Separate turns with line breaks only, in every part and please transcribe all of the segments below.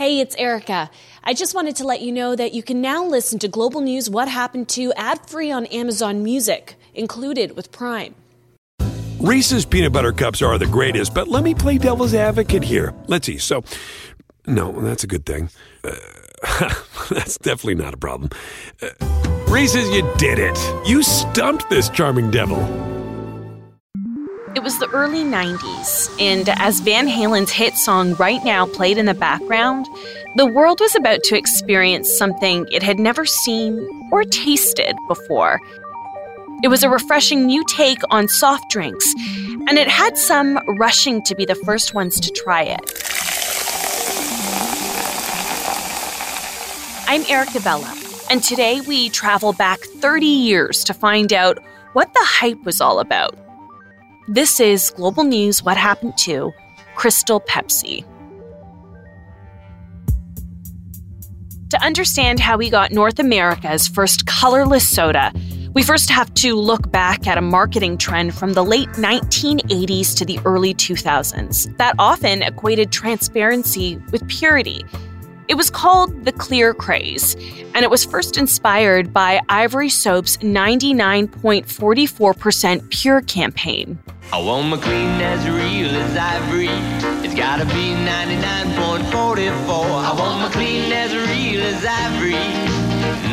Hey, it's Erica. I just wanted to let you know that you can now listen to Global News What Happened to ad free on Amazon Music, included with Prime.
Reese's peanut butter cups are the greatest, but let me play devil's advocate here. Let's see. So, no, that's a good thing. Uh, that's definitely not a problem. Uh, Reese's, you did it. You stumped this charming devil.
It was the early 90s, and as Van Halen's hit song Right Now played in the background, the world was about to experience something it had never seen or tasted before. It was a refreshing new take on soft drinks, and it had some rushing to be the first ones to try it. I'm Erica Vella, and today we travel back 30 years to find out what the hype was all about. This is Global News What Happened to Crystal Pepsi. To understand how we got North America's first colorless soda, we first have to look back at a marketing trend from the late 1980s to the early 2000s that often equated transparency with purity. It was called the Clear Craze, and it was first inspired by Ivory Soap's 99.44% pure campaign. I want my clean as real as ivory. It's gotta be 99.44. I want my clean as real as ivory.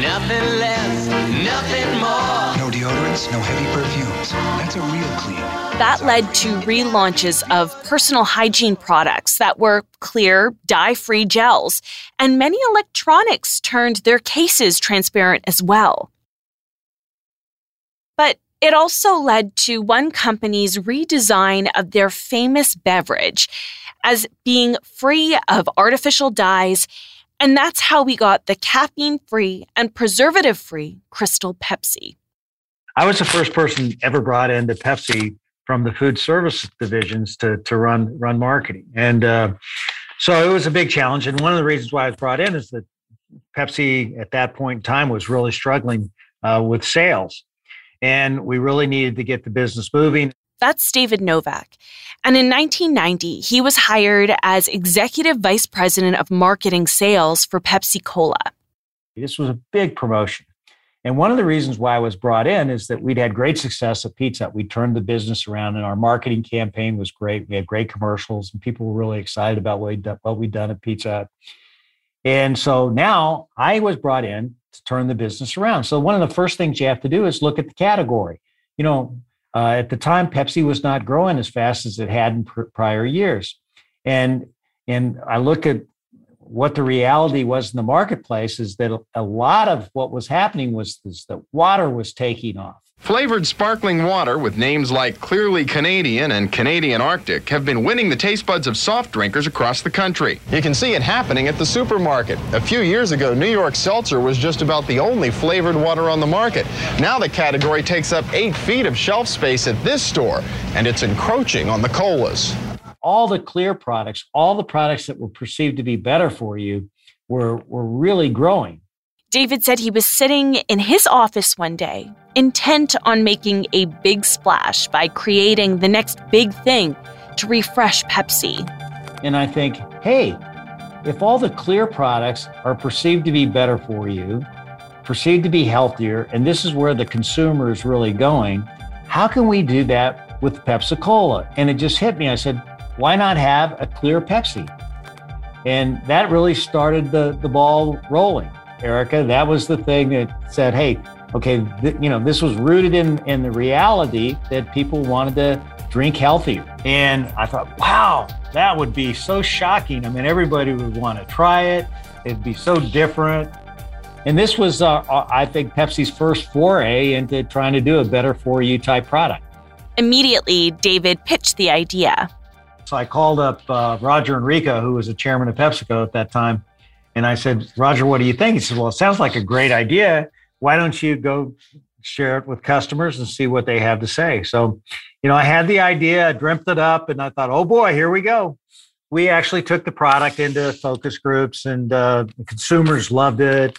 Nothing less, nothing more. Deodorants, no heavy perfumes. That's a real clean. That led to relaunches of personal hygiene products that were clear, dye free gels, and many electronics turned their cases transparent as well. But it also led to one company's redesign of their famous beverage as being free of artificial dyes, and that's how we got the caffeine free and preservative free Crystal Pepsi.
I was the first person ever brought into Pepsi from the food service divisions to, to run, run marketing. And uh, so it was a big challenge. And one of the reasons why I was brought in is that Pepsi at that point in time was really struggling uh, with sales and we really needed to get the business moving.
That's David Novak. And in 1990, he was hired as Executive Vice President of Marketing Sales for Pepsi Cola.
This was a big promotion. And one of the reasons why I was brought in is that we'd had great success at Pizza Hut. We turned the business around, and our marketing campaign was great. We had great commercials, and people were really excited about what we'd done, what we'd done at Pizza Hut. And so now I was brought in to turn the business around. So one of the first things you have to do is look at the category. You know, uh, at the time, Pepsi was not growing as fast as it had in pr- prior years, and and I look at what the reality was in the marketplace is that a lot of what was happening was that water was taking off.
Flavored sparkling water with names like Clearly Canadian and Canadian Arctic have been winning the taste buds of soft drinkers across the country. You can see it happening at the supermarket. A few years ago, New York Seltzer was just about the only flavored water on the market. Now the category takes up eight feet of shelf space at this store, and it's encroaching on the colas.
All the clear products, all the products that were perceived to be better for you, were, were really growing.
David said he was sitting in his office one day, intent on making a big splash by creating the next big thing to refresh Pepsi.
And I think, hey, if all the clear products are perceived to be better for you, perceived to be healthier, and this is where the consumer is really going, how can we do that with Pepsi Cola? And it just hit me. I said, why not have a clear Pepsi? And that really started the, the ball rolling. Erica. That was the thing that said, hey, okay, th- you know, this was rooted in, in the reality that people wanted to drink healthier. And I thought, wow, that would be so shocking. I mean, everybody would want to try it, it'd be so different. And this was, uh, uh I think, Pepsi's first foray into trying to do a better for you type product.
Immediately, David pitched the idea.
So I called up uh, Roger Enrico, who was the chairman of PepsiCo at that time, and I said, Roger, what do you think? He said, Well, it sounds like a great idea. Why don't you go share it with customers and see what they have to say? So, you know, I had the idea, I dreamt it up, and I thought, oh boy, here we go. We actually took the product into focus groups, and uh, consumers loved it.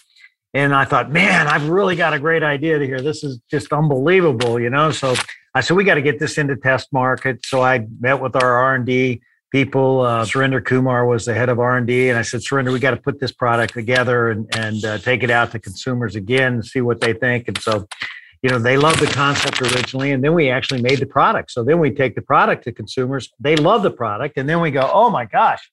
And I thought, man, I've really got a great idea to hear. This is just unbelievable, you know. So I said, we got to get this into test market. So I met with our R and D people. Uh, Surinder Kumar was the head of R&D, and I said, Surinder, we got to put this product together and, and uh, take it out to consumers again and see what they think. And so, you know, they loved the concept originally, and then we actually made the product. So then we take the product to consumers. They love the product, and then we go, oh my gosh,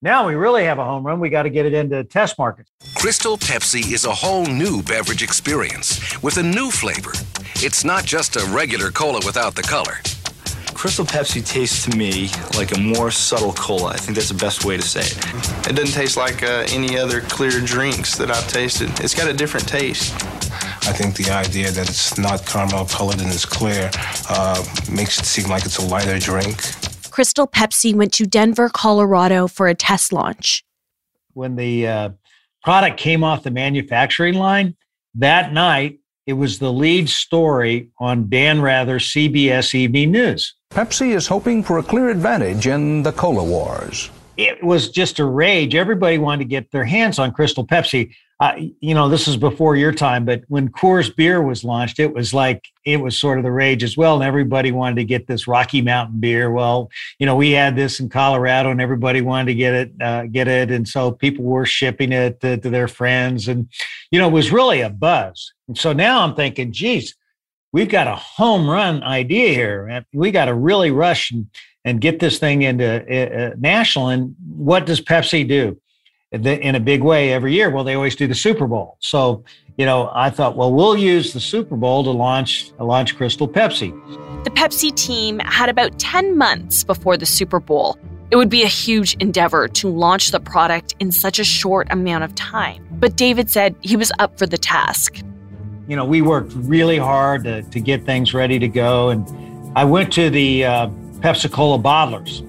now we really have a home run. We got to get it into test markets.
Crystal Pepsi is a whole new beverage experience with a new flavor. It's not just a regular cola without the color.
Crystal Pepsi tastes to me like a more subtle cola. I think that's the best way to say it. It doesn't taste like uh, any other clear drinks that I've tasted. It's got a different taste.
I think the idea that it's not caramel colored and it's clear uh, makes it seem like it's a lighter drink.
Crystal Pepsi went to Denver, Colorado for a test launch.
When the uh, product came off the manufacturing line, that night it was the lead story on Dan Rather's CBS Evening News.
Pepsi is hoping for a clear advantage in the cola wars.
It was just a rage. Everybody wanted to get their hands on Crystal Pepsi you know, this is before your time, but when Coors Beer was launched, it was like it was sort of the rage as well, and everybody wanted to get this Rocky Mountain beer. Well, you know, we had this in Colorado, and everybody wanted to get it, uh, get it, and so people were shipping it to, to, their friends, and you know, it was really a buzz. And so now I'm thinking, geez, we've got a home run idea here. We got to really rush and, and get this thing into uh, uh national. And what does Pepsi do? In a big way every year. Well, they always do the Super Bowl. So, you know, I thought, well, we'll use the Super Bowl to launch launch Crystal Pepsi.
The Pepsi team had about 10 months before the Super Bowl. It would be a huge endeavor to launch the product in such a short amount of time. But David said he was up for the task.
You know, we worked really hard to, to get things ready to go. And I went to the uh, Pepsi Cola bottlers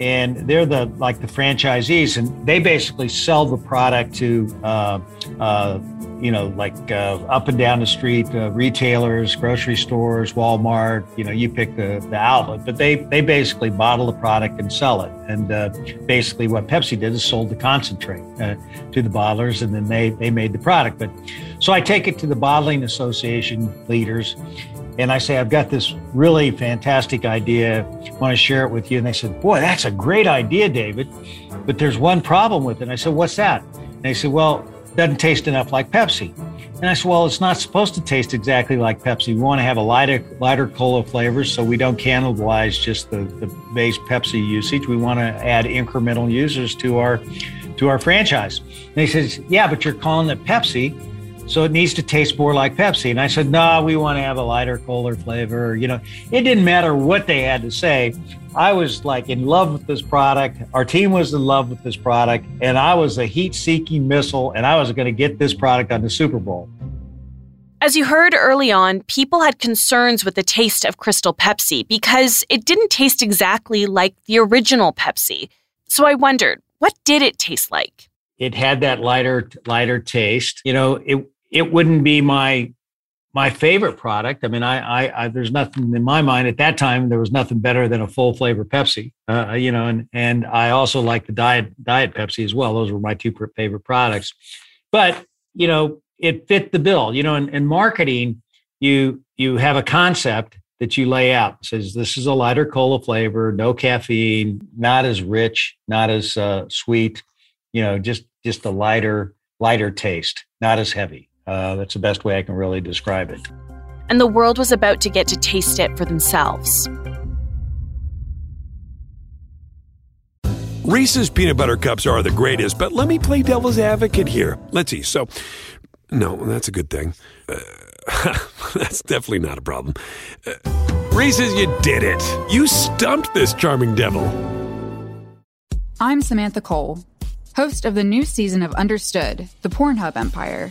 and they're the like the franchisees, and they basically sell the product to uh, uh, you know like uh, up and down the street uh, retailers, grocery stores, Walmart. You know, you pick the, the outlet, but they they basically bottle the product and sell it. And uh, basically, what Pepsi did is sold the concentrate uh, to the bottlers, and then they they made the product. But so I take it to the bottling association leaders, and I say, I've got this really fantastic idea. I want to share it with you. And they said, Boy, that's a great idea, David. But there's one problem with it. And I said, What's that? And they said, Well, it doesn't taste enough like Pepsi. And I said, Well, it's not supposed to taste exactly like Pepsi. We want to have a lighter, lighter cola flavor so we don't cannibalize just the, the base Pepsi usage. We want to add incremental users to our to our franchise. And he says, Yeah, but you're calling it Pepsi. So it needs to taste more like Pepsi. And I said, no, nah, we want to have a lighter, colder flavor. You know, it didn't matter what they had to say. I was like in love with this product. Our team was in love with this product. And I was a heat seeking missile, and I was going to get this product on the Super Bowl.
As you heard early on, people had concerns with the taste of Crystal Pepsi because it didn't taste exactly like the original Pepsi. So I wondered, what did it taste like?
It had that lighter lighter taste. You know, it it wouldn't be my my favorite product. I mean, I, I, I, there's nothing in my mind at that time. There was nothing better than a full flavor Pepsi. Uh, you know, and and I also like the diet diet Pepsi as well. Those were my two favorite products. But you know, it fit the bill. You know, in, in marketing, you you have a concept that you lay out. It says this is a lighter cola flavor, no caffeine, not as rich, not as uh, sweet. You know, just just a lighter lighter taste, not as heavy. Uh, that's the best way I can really describe it.
And the world was about to get to taste it for themselves.
Reese's peanut butter cups are the greatest, but let me play devil's advocate here. Let's see. So, no, that's a good thing. Uh, that's definitely not a problem. Uh, Reese's, you did it. You stumped this charming devil.
I'm Samantha Cole, host of the new season of Understood, the Pornhub Empire.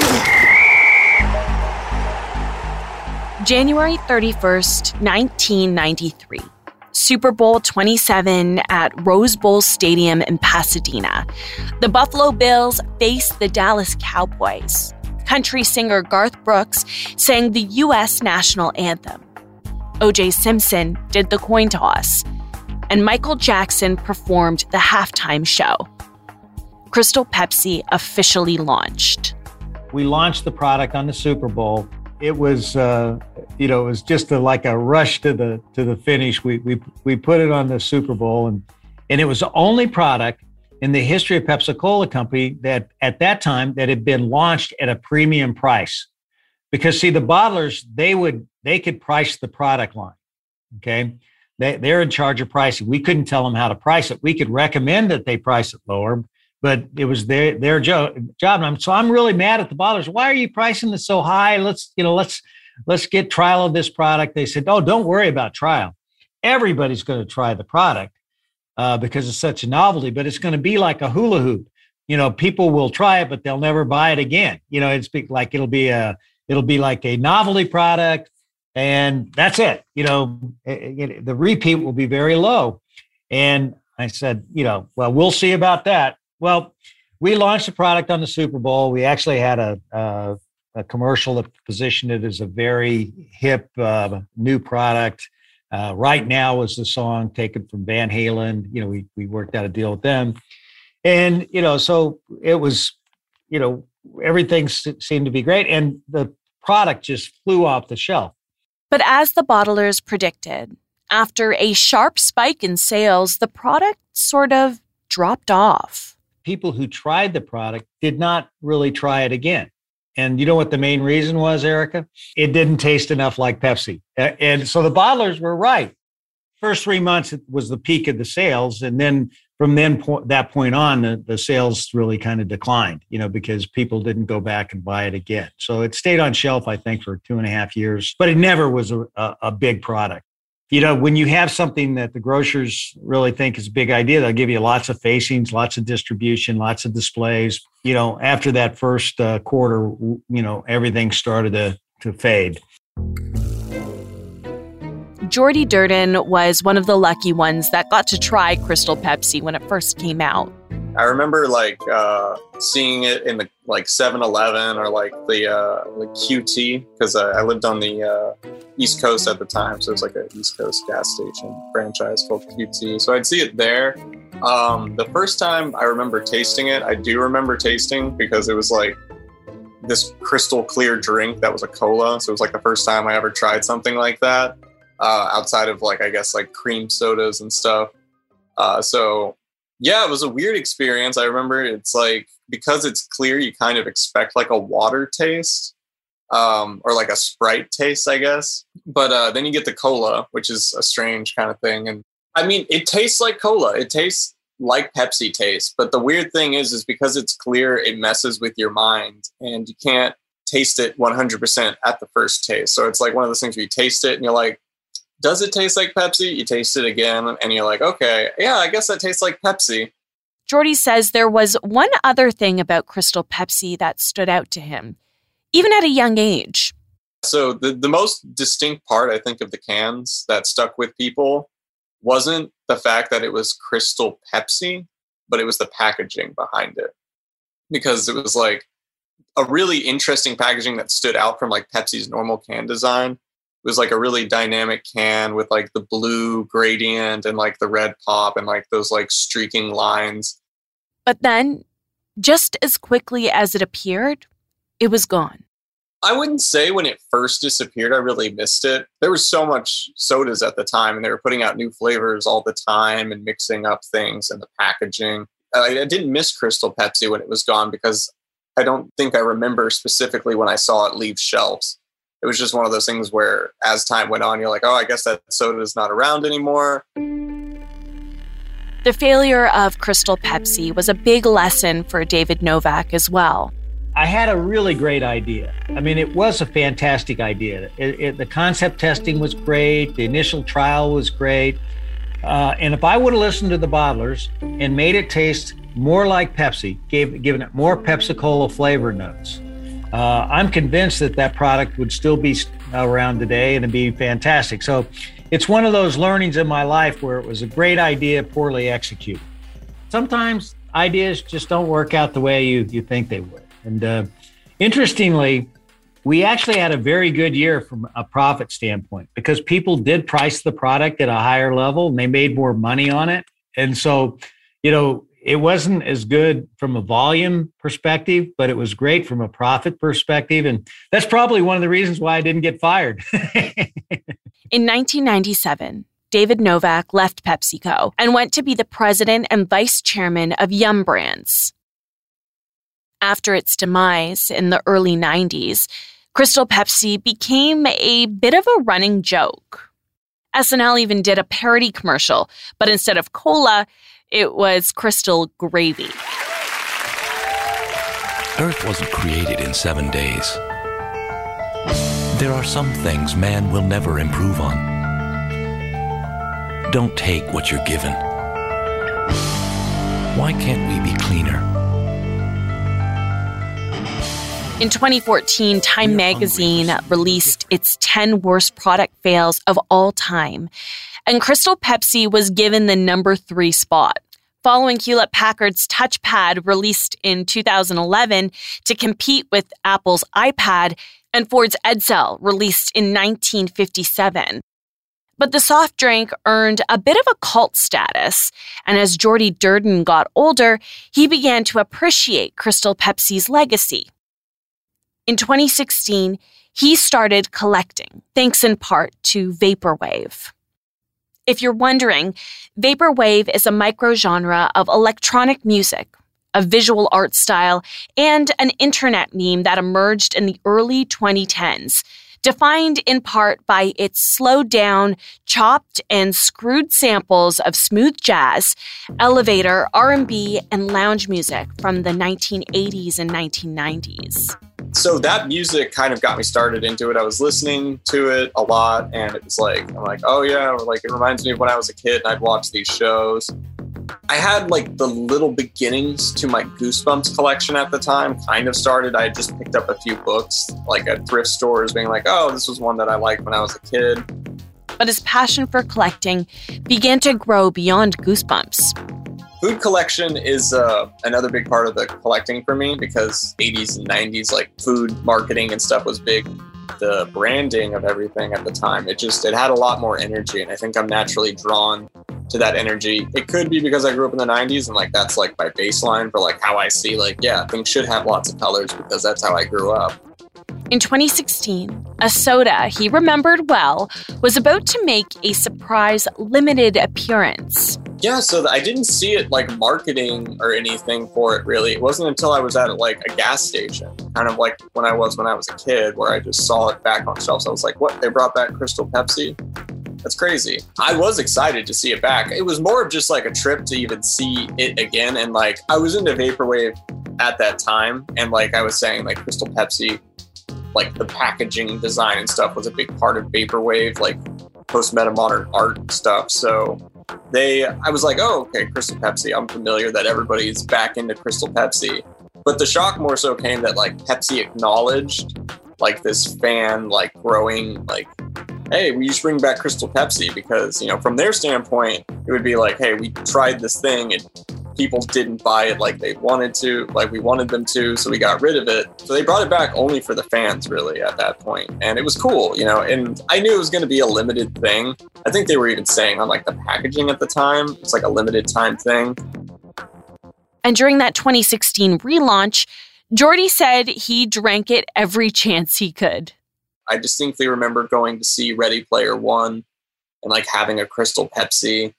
January 31st, 1993. Super Bowl 27 at Rose Bowl Stadium in Pasadena. The Buffalo Bills faced the Dallas Cowboys. Country singer Garth Brooks sang the U.S. national anthem. O.J. Simpson did the coin toss. And Michael Jackson performed the halftime show. Crystal Pepsi officially launched.
We launched the product on the Super Bowl. It was, uh, you know, it was just a, like a rush to the to the finish. We we we put it on the Super Bowl, and and it was the only product in the history of Pepsi Cola Company that at that time that had been launched at a premium price. Because see, the bottlers they would they could price the product line. Okay. They, they're in charge of pricing. We couldn't tell them how to price it. We could recommend that they price it lower, but it was their their jo- job. And I'm, so I'm really mad at the bottlers. Why are you pricing this so high? Let's you know let's let's get trial of this product. They said, oh, don't worry about trial. Everybody's going to try the product uh, because it's such a novelty. But it's going to be like a hula hoop. You know, people will try it, but they'll never buy it again. You know, it's like it'll be a it'll be like a novelty product, and that's it. You know, it, it, the repeat will be very low. And I said, you know, well, we'll see about that. Well, we launched the product on the Super Bowl. We actually had a, a, a commercial that positioned it as a very hip uh, new product. Uh, right now was the song taken from Van Halen. You know, we we worked out a deal with them, and you know, so it was, you know, everything seemed to be great, and the product just flew off the shelf.
But as the bottlers predicted, after a sharp spike in sales, the product sort of dropped off
people who tried the product did not really try it again. And you know what the main reason was, Erica? It didn't taste enough like Pepsi. And so the bottlers were right. First three months it was the peak of the sales, and then from then po- that point on, the, the sales really kind of declined. You know, because people didn't go back and buy it again. So it stayed on shelf, I think, for two and a half years, but it never was a, a, a big product you know, when you have something that the grocers really think is a big idea, they'll give you lots of facings, lots of distribution, lots of displays. You know, after that first uh, quarter, you know, everything started to, to fade.
Jordy Durden was one of the lucky ones that got to try Crystal Pepsi when it first came out.
I remember like uh, seeing it in the like 7-Eleven or like the uh, like QT because uh, I lived on the uh, East Coast at the time, so it was like an East Coast gas station franchise called QT. So I'd see it there. Um, the first time I remember tasting it, I do remember tasting because it was like this crystal clear drink that was a cola. So it was like the first time I ever tried something like that uh, outside of like I guess like cream sodas and stuff. Uh, so yeah, it was a weird experience. I remember it's like because it's clear, you kind of expect like a water taste um, or like a Sprite taste, I guess. But uh, then you get the cola, which is a strange kind of thing. And I mean, it tastes like cola. It tastes like Pepsi tastes. But the weird thing is, is because it's clear, it messes with your mind, and you can't taste it 100% at the first taste. So it's like one of those things where you taste it and you're like, does it taste like Pepsi? You taste it again and you're like, okay, yeah, I guess that tastes like Pepsi.
Jordy says there was one other thing about Crystal Pepsi that stood out to him, even at a young age.
So, the, the most distinct part, I think, of the cans that stuck with people wasn't the fact that it was Crystal Pepsi, but it was the packaging behind it. Because it was like a really interesting packaging that stood out from like Pepsi's normal can design was like a really dynamic can with like the blue gradient and like the red pop and like those like streaking lines.
But then, just as quickly as it appeared, it was gone.
I wouldn't say when it first disappeared, I really missed it. There was so much sodas at the time, and they were putting out new flavors all the time and mixing up things and the packaging. I, I didn't miss Crystal Pepsi when it was gone because I don't think I remember specifically when I saw it leave shelves it was just one of those things where as time went on, you're like, oh, I guess that soda is not around anymore.
The failure of Crystal Pepsi was a big lesson for David Novak as well.
I had a really great idea. I mean, it was a fantastic idea. It, it, the concept testing was great, the initial trial was great. Uh, and if I would have listened to the bottlers and made it taste more like Pepsi, gave, given it more Pepsi Cola flavor notes, uh, I'm convinced that that product would still be around today and it'd be fantastic. So, it's one of those learnings in my life where it was a great idea poorly executed. Sometimes ideas just don't work out the way you, you think they would. And uh, interestingly, we actually had a very good year from a profit standpoint because people did price the product at a higher level and they made more money on it. And so, you know, it wasn't as good from a volume perspective, but it was great from a profit perspective. And that's probably one of the reasons why I didn't get fired.
In 1997, David Novak left PepsiCo and went to be the president and vice chairman of Yum Brands. After its demise in the early 90s, Crystal Pepsi became a bit of a running joke. SNL even did a parody commercial, but instead of cola, it was crystal gravy.
Earth wasn't created in seven days. There are some things man will never improve on. Don't take what you're given. Why can't we be cleaner?
In 2014, Time magazine released its 10 worst product fails of all time, and Crystal Pepsi was given the number three spot. Following Hewlett Packard's touchpad released in 2011 to compete with Apple's iPad, and Ford's Edsel, released in 1957. But the soft drink earned a bit of a cult status, and as Jordy Durden got older, he began to appreciate Crystal Pepsi's legacy. In 2016, he started collecting, thanks in part to Vaporwave. If you're wondering, Vaporwave is a microgenre of electronic music a visual art style, and an internet meme that emerged in the early 2010s, defined in part by its slowed down, chopped and screwed samples of smooth jazz, elevator, R&B, and lounge music from the 1980s and 1990s.
So that music kind of got me started into it. I was listening to it a lot and it was like I'm like, "Oh yeah, like it reminds me of when I was a kid and I'd watch these shows." I had like the little beginnings to my Goosebumps collection at the time. Kind of started. I just picked up a few books, like at thrift stores, being like, "Oh, this was one that I liked when I was a kid."
But his passion for collecting began to grow beyond Goosebumps.
Food collection is uh, another big part of the collecting for me because 80s and 90s, like food marketing and stuff was big the branding of everything at the time it just it had a lot more energy and i think i'm naturally drawn to that energy. It could be because I grew up in the 90s and like that's like my baseline for like how I see like yeah, things should have lots of colors because that's how I grew up.
In 2016, a soda he remembered well was about to make a surprise limited appearance.
Yeah, so I didn't see it like marketing or anything for it really. It wasn't until I was at like a gas station, kind of like when I was when I was a kid, where I just saw it back on shelves. I was like, what? They brought back Crystal Pepsi? That's crazy. I was excited to see it back. It was more of just like a trip to even see it again. And like, I was into Vaporwave at that time. And like I was saying, like Crystal Pepsi, like the packaging design and stuff was a big part of Vaporwave, like post meta modern art stuff. So they, I was like, oh, okay, Crystal Pepsi. I'm familiar that everybody's back into Crystal Pepsi. But the shock more so came that like Pepsi acknowledged like this fan like growing like hey, we just bring back Crystal Pepsi because, you know, from their standpoint, it would be like, hey, we tried this thing and people didn't buy it like they wanted to, like we wanted them to, so we got rid of it. So they brought it back only for the fans, really, at that point. And it was cool, you know, and I knew it was going to be a limited thing. I think they were even saying on like the packaging at the time, it's like a limited time thing.
And during that 2016 relaunch, Jordy said he drank it every chance he could.
I distinctly remember going to see Ready Player One and like having a Crystal Pepsi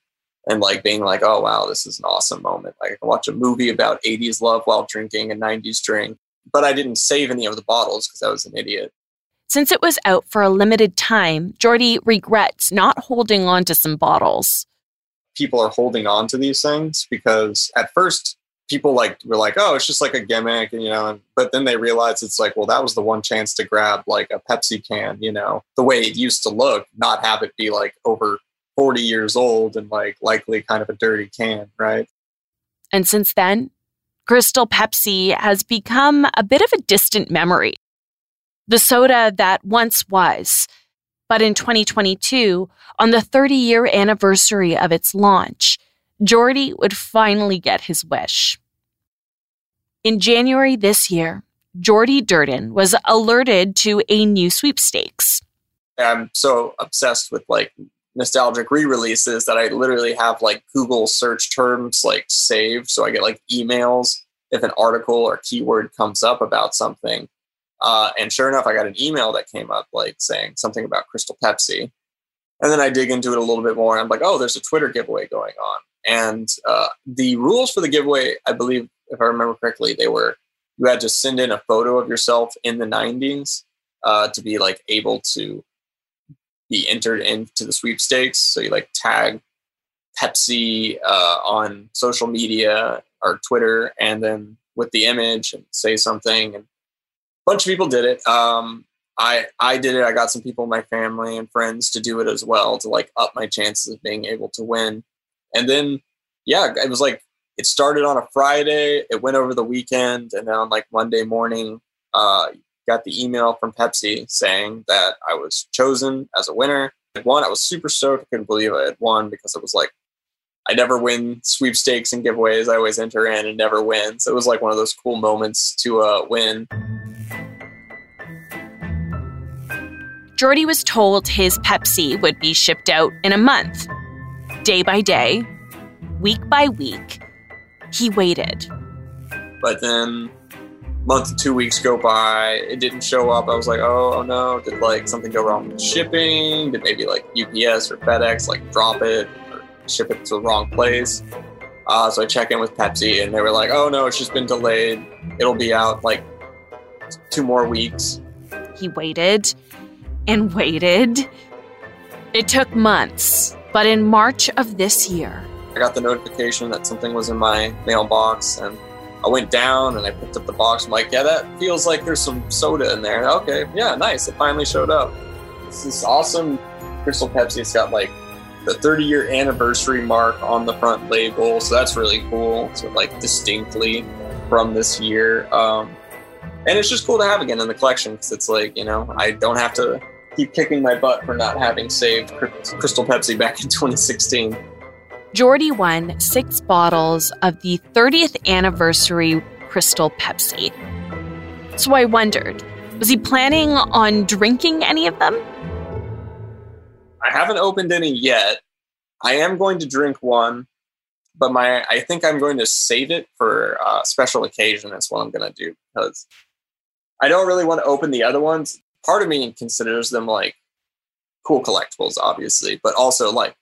and like being like, oh wow, this is an awesome moment. Like I can watch a movie about 80s love while drinking a 90s drink. But I didn't save any of the bottles because I was an idiot.
Since it was out for a limited time, Jordy regrets not holding on to some bottles.
People are holding on to these things because at first people like were like, oh, it's just like a gimmick, and you know, but then they realize it's like, well, that was the one chance to grab like a Pepsi can, you know, the way it used to look, not have it be like over 40 years old and like likely kind of a dirty can, right?
And since then, Crystal Pepsi has become a bit of a distant memory. The soda that once was, But in 2022, on the 30 year anniversary of its launch, Jordy would finally get his wish. In January this year, Jordy Durden was alerted to a new sweepstakes.
I'm so obsessed with like nostalgic re-releases that I literally have like Google search terms like saved. So I get like emails if an article or keyword comes up about something. Uh, and sure enough, I got an email that came up like saying something about Crystal Pepsi. And then I dig into it a little bit more. And I'm like, oh, there's a Twitter giveaway going on. And uh, the rules for the giveaway, I believe, if I remember correctly, they were you had to send in a photo of yourself in the 90s uh, to be like able to be entered into the sweepstakes. So you like tag Pepsi uh, on social media or Twitter, and then with the image and say something. And a bunch of people did it. Um, I I did it. I got some people in my family and friends to do it as well to like up my chances of being able to win. And then yeah, it was like it started on a Friday. It went over the weekend, and then on like Monday morning, uh, got the email from Pepsi saying that I was chosen as a winner. I won. I was super stoked. I couldn't believe I had won because it was like I never win sweepstakes and giveaways. I always enter in and never win. So it was like one of those cool moments to uh, win.
Jordy was told his Pepsi would be shipped out in a month. Day by day, week by week, he waited.
But then month two weeks go by it didn't show up. I was like oh, oh no did like something go wrong with shipping? Did maybe like ups or fedex like drop it or ship it to the wrong place? Uh, so i check in with pepsi and they were like oh no it's just been delayed. It'll be out like two more weeks.
He waited and waited. It took months but in march of this year
i got the notification that something was in my mailbox and I went down and I picked up the box. I'm like, yeah, that feels like there's some soda in there. Okay, yeah, nice. It finally showed up. This is awesome Crystal Pepsi. It's got like the 30 year anniversary mark on the front label, so that's really cool. So like distinctly from this year, um, and it's just cool to have again in the collection because it's like you know I don't have to keep kicking my butt for not having saved Crystal Pepsi back in 2016.
Jordy won six bottles of the 30th anniversary Crystal Pepsi. So I wondered, was he planning on drinking any of them?
I haven't opened any yet. I am going to drink one, but my I think I'm going to save it for a special occasion. That's what I'm going to do because I don't really want to open the other ones. Part of me considers them like cool collectibles, obviously, but also like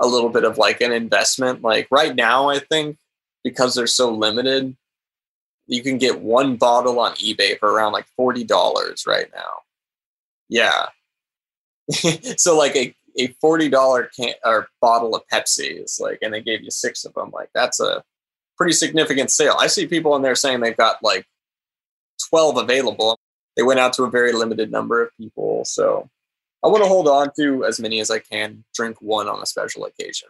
a little bit of like an investment. Like right now, I think because they're so limited, you can get one bottle on eBay for around like forty dollars right now. Yeah. so like a, a forty dollar can or bottle of Pepsi is like, and they gave you six of them. Like that's a pretty significant sale. I see people in there saying they've got like twelve available. They went out to a very limited number of people. So I want to hold on to as many as I can, drink one on a special occasion.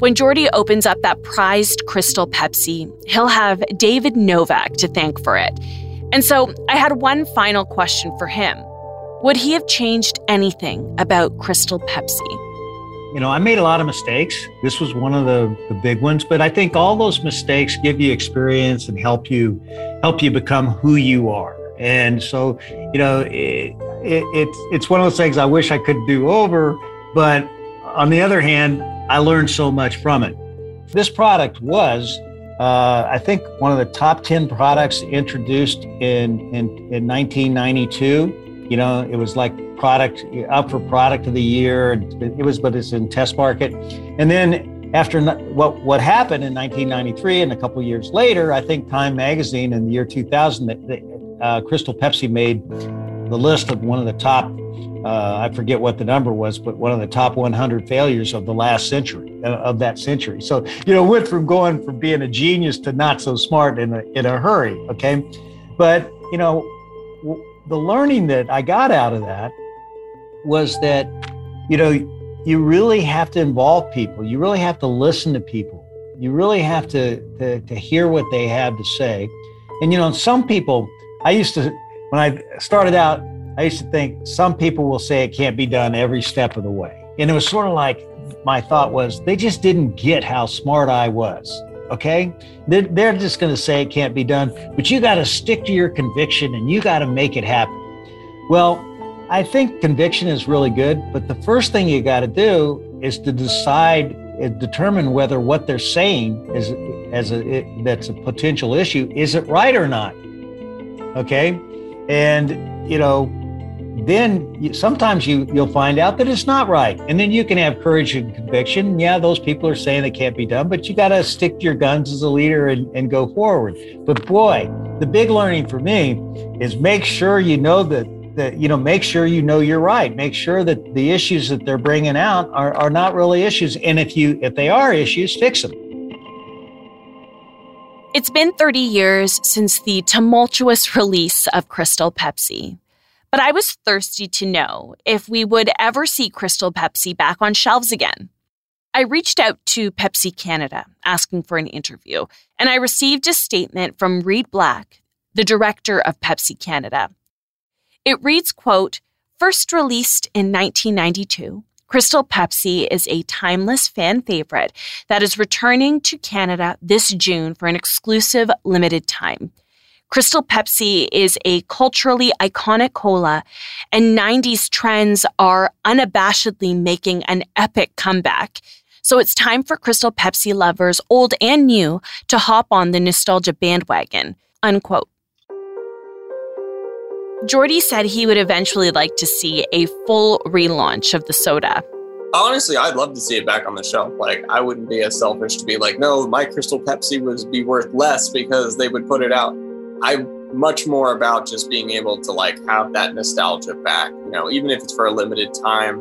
When Jordy opens up that prized crystal Pepsi, he'll have David Novak to thank for it. And so I had one final question for him. Would he have changed anything about Crystal Pepsi?
You know, I made a lot of mistakes. This was one of the, the big ones, but I think all those mistakes give you experience and help you help you become who you are. And so, you know, it, it, it's it's one of those things I wish I could do over, but on the other hand, I learned so much from it. This product was, uh, I think, one of the top ten products introduced in in, in 1992. You know, it was like product up for product of the year. It was, but it's in test market, and then after what what happened in 1993 and a couple years later, I think Time Magazine in the year 2000, uh, Crystal Pepsi made the list of one of the top, uh, I forget what the number was, but one of the top 100 failures of the last century, uh, of that century. So, you know, went from going from being a genius to not so smart in a, in a hurry. Okay. But, you know, w- the learning that I got out of that was that, you know, you really have to involve people. You really have to listen to people. You really have to, to, to hear what they have to say. And, you know, some people, I used to when I started out, I used to think some people will say it can't be done every step of the way. And it was sort of like my thought was they just didn't get how smart I was. Okay. They're, just going to say it can't be done, but you got to stick to your conviction and you got to make it happen. Well, I think conviction is really good, but the first thing you got to do is to decide determine whether what they're saying is as a it, that's a potential issue is it right or not okay? And you know then sometimes you you'll find out that it's not right. And then you can have courage and conviction. Yeah those people are saying it can't be done but you got to stick to your guns as a leader and, and go forward. But boy the big learning for me is make sure you know that that you know make sure you know you're right. Make sure that the issues that they're bringing out are, are not really issues. And if you if they are issues fix them
it's been 30 years since the tumultuous release of crystal pepsi but i was thirsty to know if we would ever see crystal pepsi back on shelves again I reached out to Pepsi Canada asking for an interview, and I received a statement from Reed Black, the director of Pepsi Canada. It reads, quote, First released in 1992, Crystal Pepsi is a timeless fan favorite that is returning to Canada this June for an exclusive limited time. Crystal Pepsi is a culturally iconic cola, and 90s trends are unabashedly making an epic comeback. So it's time for Crystal Pepsi lovers, old and new, to hop on the nostalgia bandwagon. Unquote. Jordy said he would eventually like to see a full relaunch of the soda.
Honestly, I'd love to see it back on the shelf. Like, I wouldn't be as selfish to be like, no, my Crystal Pepsi would be worth less because they would put it out. I'm much more about just being able to like have that nostalgia back, you know, even if it's for a limited time.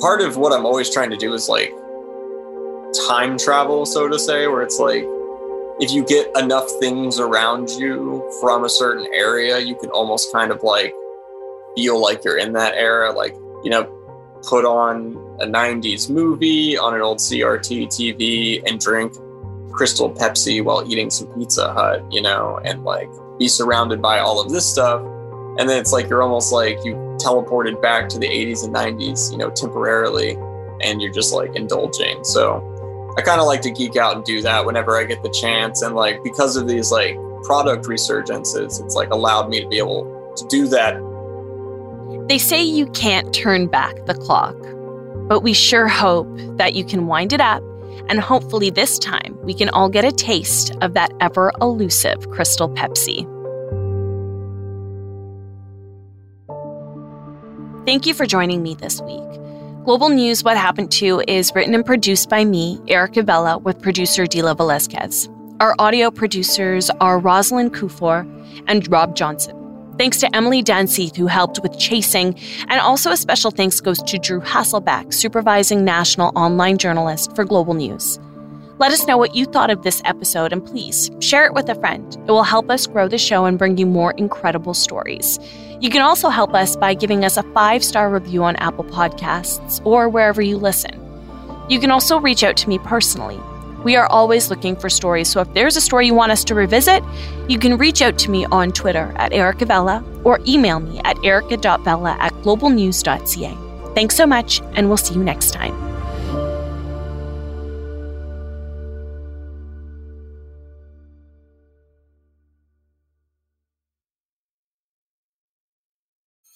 Part of what I'm always trying to do is like time travel, so to say, where it's like if you get enough things around you from a certain area, you can almost kind of like feel like you're in that era. Like, you know, put on a 90s movie on an old CRT TV and drink Crystal Pepsi while eating some Pizza Hut, you know, and like be surrounded by all of this stuff. And then it's like you're almost like you teleported back to the 80s and 90s, you know, temporarily, and you're just like indulging. So, I kind of like to geek out and do that whenever I get the chance. And like because of these like product resurgences, it's like allowed me to be able to do that.
They say you can't turn back the clock, but we sure hope that you can wind it up. And hopefully, this time we can all get a taste of that ever elusive Crystal Pepsi. Thank you for joining me this week. Global News What Happened To is written and produced by me, Erica Vella, with producer Dila Velasquez. Our audio producers are Rosalind Kufor and Rob Johnson. Thanks to Emily Dancy, who helped with chasing, and also a special thanks goes to Drew Hasselback, supervising national online journalist for Global News. Let us know what you thought of this episode and please share it with a friend. It will help us grow the show and bring you more incredible stories. You can also help us by giving us a five star review on Apple Podcasts or wherever you listen. You can also reach out to me personally. We are always looking for stories, so if there's a story you want us to revisit, you can reach out to me on Twitter at Erica Vella or email me at erica.vella at globalnews.ca. Thanks so much, and we'll see you next time.